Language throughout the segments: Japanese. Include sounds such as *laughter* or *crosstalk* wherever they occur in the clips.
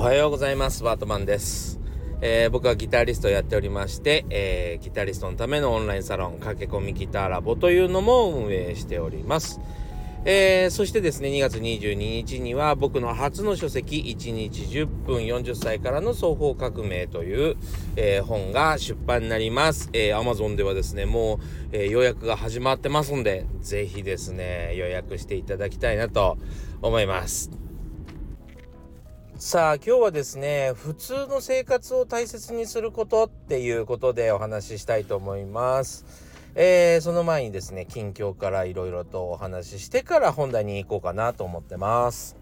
はようございます。バートマンです、えー、僕はギタリストをやっておりまして、えー、ギタリストのためのオンラインサロン駆け込みギターラボというのも運営しております。えー、そしてですね2月22日には僕の初の書籍「1日10分40歳からの双方革命」という、え、本が出版になります、えー、Amazon ではですねもう、え予約が始まってますんで是非ですね予約していただきたいなと思います。さあ今日はですね普通の生活を大切にすることっていうことでお話ししたいと思います。えー、その前にですね近況からいろいろとお話ししてから本題に行こうかなと思ってます。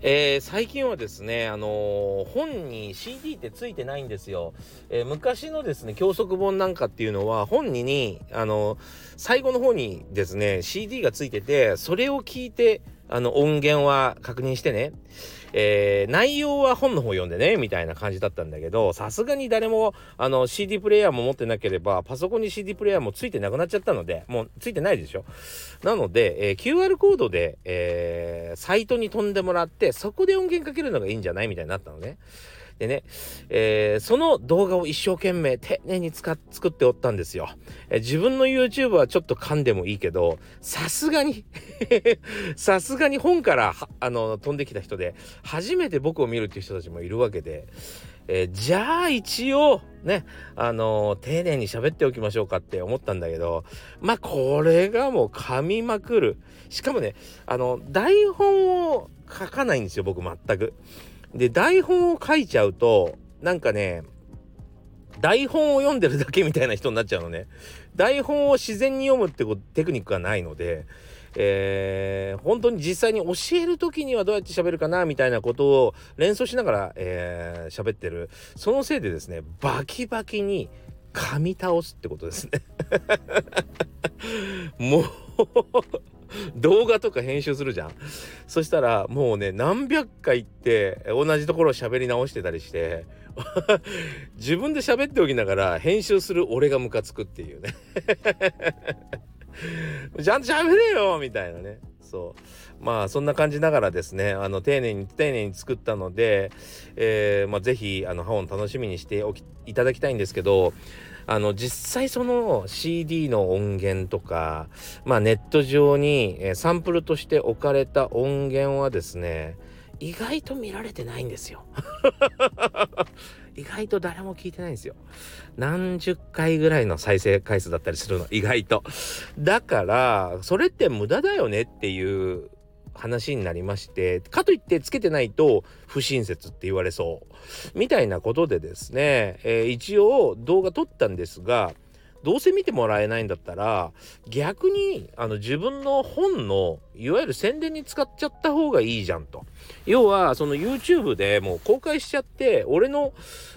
えー、最近はですね、あのー、本に CD ってついてないんですよ。えー、昔のですね、教則本なんかっていうのは、本にに、あの最後の方にですね、CD がついてて、それを聞いて、あの、音源は確認してね。えー、内容は本の方読んでね、みたいな感じだったんだけど、さすがに誰も、あの、CD プレイヤーも持ってなければ、パソコンに CD プレイヤーもついてなくなっちゃったので、もうついてないでしょ？なので、えー、QR コードで、えー、サイトに飛んでもらって、そこで音源かけるのがいいんじゃない？みたいになったのね。でね、えー、その動画を一生懸命丁寧に使っ作っておったんですよ。えー、自分の YouTube はちょっと噛んでもいいけど、さすがに *laughs* さすがに本からあの飛んできた人で、初めて僕を見るっていう人たちもいるわけで、えー、じゃあ一応ね、あのー、丁寧に喋っておきましょうかって思ったんだけど、まあこれがもう噛みまくる。しかもね、あの、台本を書かないんですよ、僕全く。で、台本を書いちゃうと、なんかね、台本を読んでるだけみたいな人になっちゃうのね。台本を自然に読むってことテクニックがないので、えー、本当に実際に教える時にはどうやって喋るかなみたいなことを連想しながら喋、えー、ってるそのせいでですねバキバキに噛み倒すってことですね *laughs* もう動画とか編集するじゃん。そしたらもうね何百回って同じところを喋り直してたりして *laughs* 自分で喋っておきながら編集する俺がムカつくっていうね。*laughs* ちゃんと喋れよみたいなね。そう。まあそんな感じながらですねあの丁寧に丁寧に作ったので、えー、まあ、是非あの本楽しみにしておきいただきたいんですけどあの実際その CD の音源とか、まあ、ネット上に、サンプルとして置かれた音源はですね意外と見られてないんですよ *laughs* 意外と誰も聞いてないんですよ。何十回ぐらいの再生回数だったりするの、意外と。だから、それって無駄だよねっていう話になりましてかといってつけてないと不親切って言われそう。みたいなことでですね、えー、一応動画撮ったんですがどうせ見てもらえないんだったら逆にあの自分の本のいわゆる宣伝に使っちゃった方がいいじゃんと。要はその YouTube でもう公開しちゃって俺の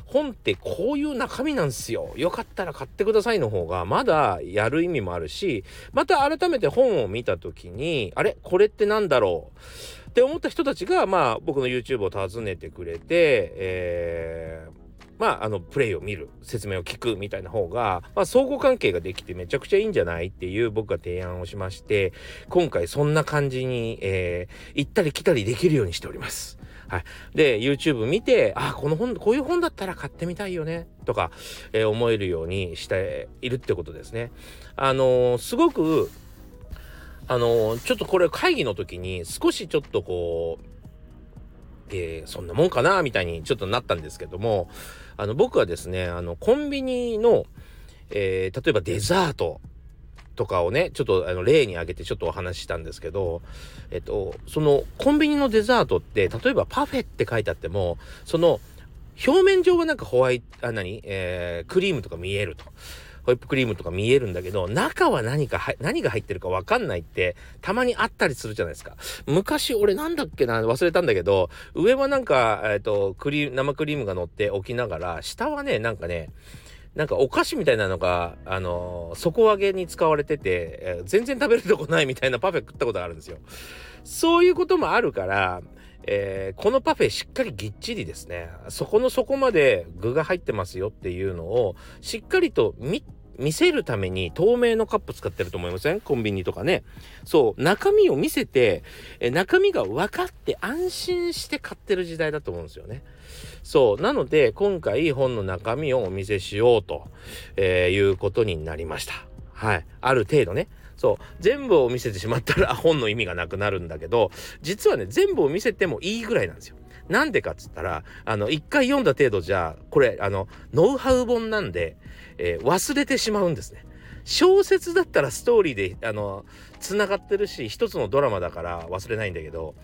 本ってこういう中身なんすよ。よかったら買ってくださいの方がまだやる意味もあるしまた改めて本を見た時にあれ？これって何だろう？って思った人たちがまあ僕の YouTube を訪ねてくれて、えーまあ、あの、プレイを見る、説明を聞くみたいな方が、まあ、相互関係ができてめちゃくちゃいいんじゃないっていう僕が提案をしまして、今回そんな感じに、えー、行ったり来たりできるようにしております。はい。で、YouTube 見て、あ、この本、こういう本だったら買ってみたいよね、とか、えー、思えるようにしているってことですね。あのー、すごく、あのー、ちょっとこれ会議の時に少しちょっとこう、えー、そんなもんかなみたいにちょっとなったんですけどもあの僕はですねあのコンビニの、えー、例えばデザートとかをねちょっとあの例に挙げてちょっとお話ししたんですけどえっとそのコンビニのデザートって例えばパフェって書いてあってもその表面上はなんかホワイトあ何、えー、クリームとか見えると。ホイップクリームとか見えるんだけど、中は何か何が入ってるかわかんないって、たまにあったりするじゃないですか。昔俺なんだっけな、忘れたんだけど、上はなんか、えっ、ー、と、クリ生クリームが乗っておきながら、下はね、なんかね、なんかお菓子みたいなのが、あのー、底上げに使われてて、えー、全然食べるとこないみたいなパフェ食ったことがあるんですよ。そういうこともあるから、えー、このパフェしっかりぎっちりですね、そこの底まで具が入ってますよっていうのを、しっかりと見見せるために透明のカップ使ってると思いません？コンビニとかね。そう。中身を見せてえ中身が分かって安心して買ってる時代だと思うんですよね。そう。なので今回本の中身をお見せしようと、えー、いうことになりました。はい。ある程度ね。そう。全部を見せてしまったら *laughs* 本の意味がなくなるんだけど実はね全部を見せてもいいぐらいなんですよ。なんでかっつったら、あの、一回読んだ程度じゃ、これ、あの、ノウハウ本なんで、えー、忘れてしまうんですね。小説だったらストーリーで、あの、繋がってるし、一つのドラマだから忘れないんだけど、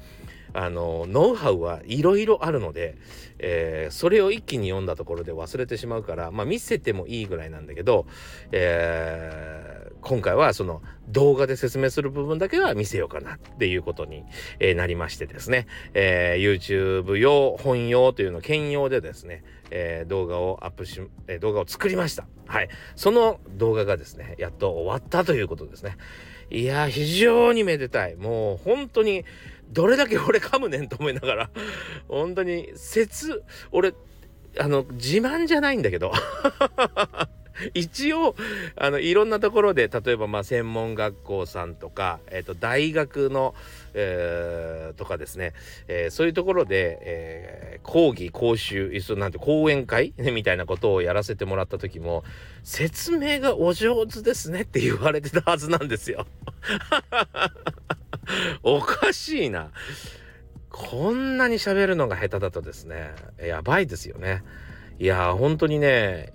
あのノウハウはいろいろあるので、えー、それを一気に読んだところで忘れてしまうからまあ見せてもいいぐらいなんだけど、えー、今回はその動画で説明する部分だけは見せようかなっていうことに、なりましてですね、え YouTube 用本用というの兼用でですね、え動画をアップし、え動画を作りました。はい。その動画がですね、やっと終わったということですね。いや、非常にめでたい。もう本当に、どれだけ俺噛むねんと思いながら本当に説俺あの自慢じゃないんだけど *laughs* 一応あのいろんなところで例えばまあ専門学校さんとか、えー、と大学の、えー、とかですね、えー、そういうところで、えー、講義講習なんて講演会、ね、みたいなことをやらせてもらった時も説明がお上手ですねって言われてたはずなんですよ。お *laughs* しいな。こんなに喋るのが下手だとですね、やばいですよね。いや本当にね、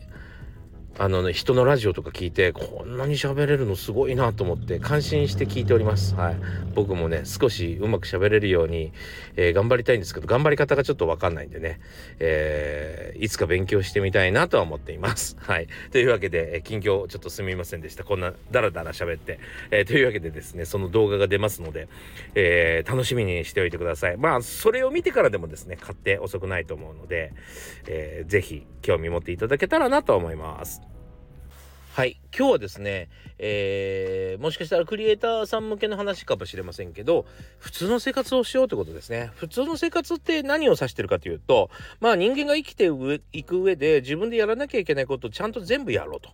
あのね、人のラジオとか聞いて、こんなに喋れるのすごいなと思って、感心して聞いております。はい。僕もね、少しうまく喋れるように、えー、頑張りたいんですけど、頑張り方がちょっとわかんないんでね、えー、いつか勉強してみたいなとは思っています。*laughs* はい。というわけで、えー、近況ちょっとすみませんでした。こんなダラダラ喋って。えー、というわけでですね、その動画が出ますので、えー、楽しみにしておいてください。まあ、それを見てからでもですね、買って遅くないと思うので、えー、ぜひ興味持っていただけたらなと思います。はい。今日はですね、えー、もしかしたらクリエイターさん向けの話かもしれませんけど、普通の生活をしようということですね。普通の生活って何を指してるかというと、まあ人間が生きていく上で自分でやらなきゃいけないことをちゃんと全部やろうと。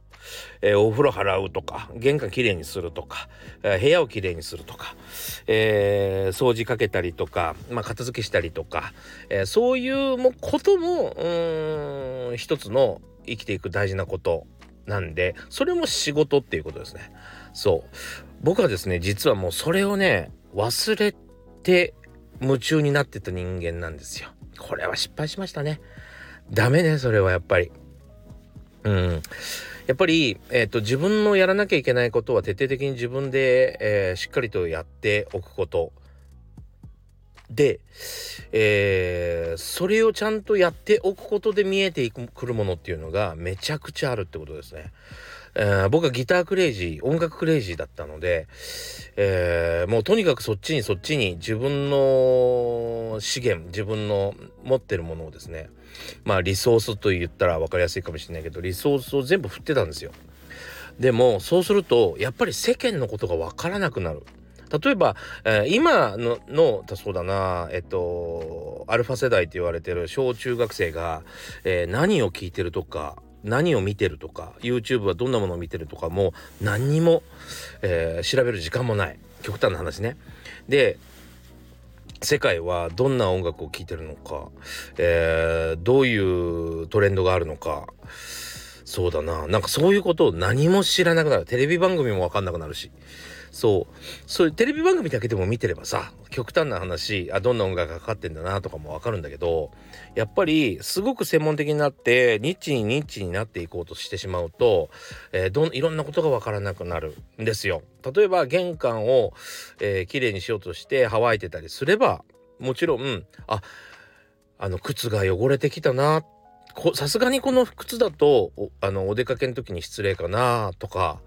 えー、お風呂払うとか、玄関きれいにするとか、え、部屋をきれいにするとか、えー、掃除かけたりとか、まあ片付けしたりとか、えー、そういうことも、うーん、一つの生きていく大事なことなんでそれも仕事っていうことですね。そう。僕はですね実はもうそれをね忘れて夢中になってた人間なんですよ。これは失敗しましたね。ダメねそれはやっぱり。うん。やっぱり、えーと、自分のやらなきゃいけないことは徹底的に自分で、えー、しっかりとやっておくこと。で、えー、それをちゃんとやっておくことで見えてくるものっていうのがめちゃくちゃあるってことですね。えー、僕はギタークレイジー音楽クレイジーだったので、えー、もうとにかくそっちにそっちに自分の資源自分の持ってるものをですねまあリソースと言ったら分かりやすいかもしれないけどリソースを全部振ってたんですよ。でもそうするとやっぱり世間のことが分からなくなる。例えば、えー、今ののそうだなえっとアルファ世代って言われてる小中学生が、えー、何を聞いてるとか何を見てるとか YouTube はどんなものを見てるとかも何にも、えー、調べる時間もない。極端な話ね。で世界はどんな音楽を聴いてるのか、えー、どういうトレンドがあるのかそうだな。なんかそういうことを何も知らなくなる。テレビ番組も分かんなくなるし。そうそういうテレビ番組だけでも見てればさ極端な話あどんな音楽がかかってんだなとかもわかるんだけどやっぱりすごく専門的になってニッチにニッチになっていこうとしてしまうと、えー、どいろんなことがわからなくなるんですよ。例えば玄関を、えー、きれいにしようとして乾いてたりすればもちろんああの靴が汚れてきたなさすがにこの靴だとあのお出かけの時に失礼かなとか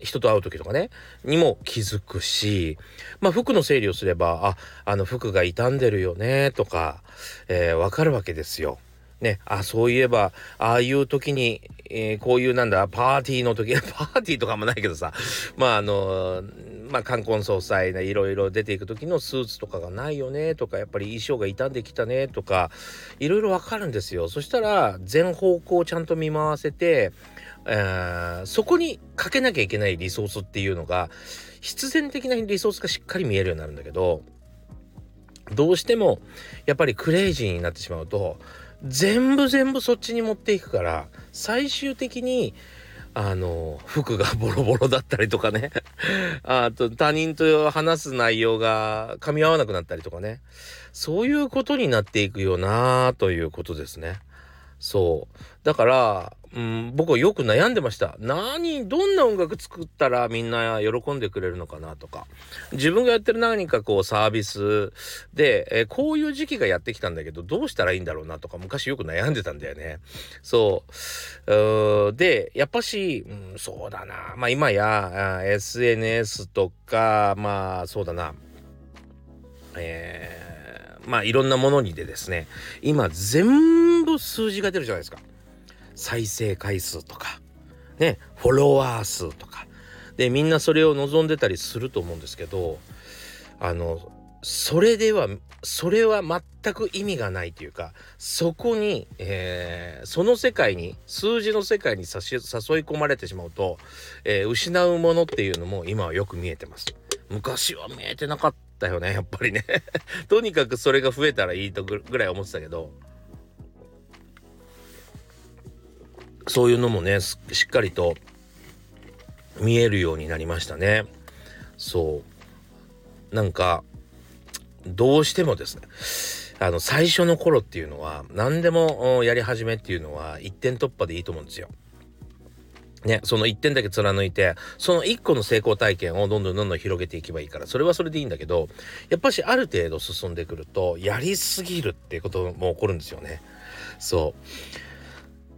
人と会う時とかねにも気づくしまあ服の整理をすればああの服が傷んでるよねとか、えー、わかるわけですよ。ね、あそういえばああいう時に、えー、こういうなんだパーティーの時 *laughs* パーティーとかもないけどさまああのまあ冠婚葬祭いろいろ出ていく時のスーツとかがないよねとかやっぱり衣装が傷んできたねとかいろいろわかるんですよそしたら全方向ちゃんと見回せてえ、そこにかけなきゃいけないリソースっていうのが必然的なリソースがしっかり見えるようになるんだけどどうしてもやっぱりクレイジーになってしまうと全部全部そっちに持っていくから最終的にあの服がボロボロだったりとかね *laughs* あと他人と話す内容が噛み合わなくなったりとかねそういうことになっていくよなということですね。そうだからうん、僕はよく悩んでました。何、どんな音楽作ったらみんな喜んでくれるのかなとか。自分がやってる何かこうサービスで、えー、こういう時期がやってきたんだけど、どうしたらいいんだろうなとか、昔よく悩んでたんだよね。そう。うで、やっぱし、うん、そうだな。まあ今や、SNS とか、まあそうだな。えー、まあいろんなものにでですね、今全数字が出るじゃないですか。再生回数とかねフォロワー数とかでみんなそれを望んでたりすると思うんですけどあのそれではそれは全く意味がないというかそこに、えー、その世界に数字の世界に誘い込まれてしまうと、えー、失うものっていうのも今はよく見えてます。昔は見えてなかったよねやっぱりね *laughs* とにかくそれが増えたらいいとぐらい思ってたけどそういうのもねしっかりと見えるようになりましたね。そうなんかどうしてもですねあの最初の頃っていうのは何でもやり始めっていうのは一点突破でいいと思うんですよ。ね、その1点だけ貫いてその1個の成功体験をどんどんどんどん広げていけばいいからそれはそれでいいんだけどやっぱしある程度進んでくるとやりすぎるっていうことも起こるんですよね。そう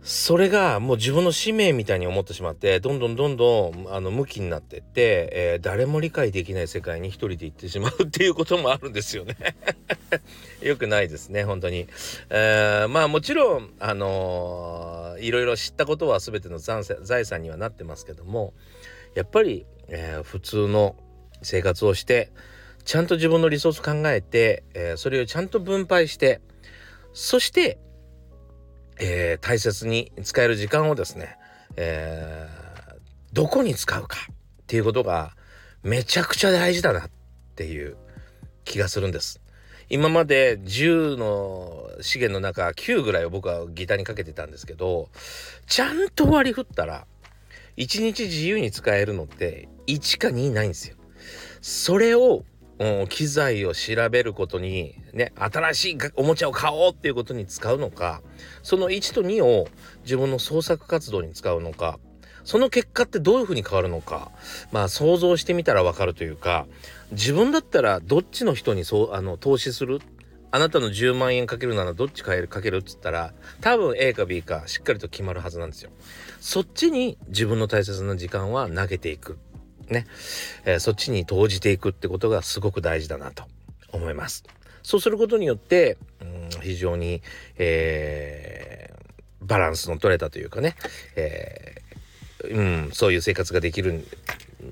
それがもう自分の使命みたいに思ってしまってどんどんどんどんあの向きになってって、えー、誰も理解できない世界に一人で行ってしまうっていうこともあるんですよね。*laughs* よくないですね本当に、えー、まあもちろんあのー、いろいろ知ったことは全ての財産にはなってますけどもやっぱり、えー、普通の生活をしてちゃんと自分のリソース考えて、えー、それをちゃんと分配してそしてえー、大切に使える時間をですね、えー、どこに使うかっていうことがめちゃくちゃ大事だなっていう気がするんです。今まで10の資源の中9ぐらいを僕はギターにかけてたんですけどちゃんと割り振ったら1日自由に使えるのって1か2ないんですよ。それを、機材を調べることにね新しいおもちゃを買おうっていうことに使うのかその1と2を自分の創作活動に使うのかその結果ってどういうふうに変わるのかまあ想像してみたらわかるというか自分だったらどっちの人にそうあの投資する？あなたの10万円かけるならどっちかけるっつったら多分 A か B かしっかりと決まるはずなんですよ。そっちに自分の大切な時間は投げていくね、えー、そっちに投じていくってことがすごく大事だなと思います。そうすることによって、うん、非常に、えー、バランスの取れたというかね、えー、うん、そういう生活ができる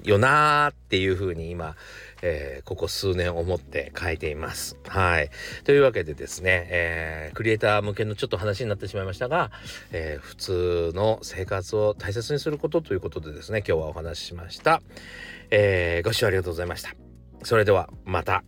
よなーっていうふうに今、えー、ここ数年思って書いています。はい。というわけでですね、えー、クリエイター向けのちょっと話になってしまいましたが、えー、普通の生活を大切にすることということでですね、今日はお話ししました。えご視聴ありがとうございました。それではまた。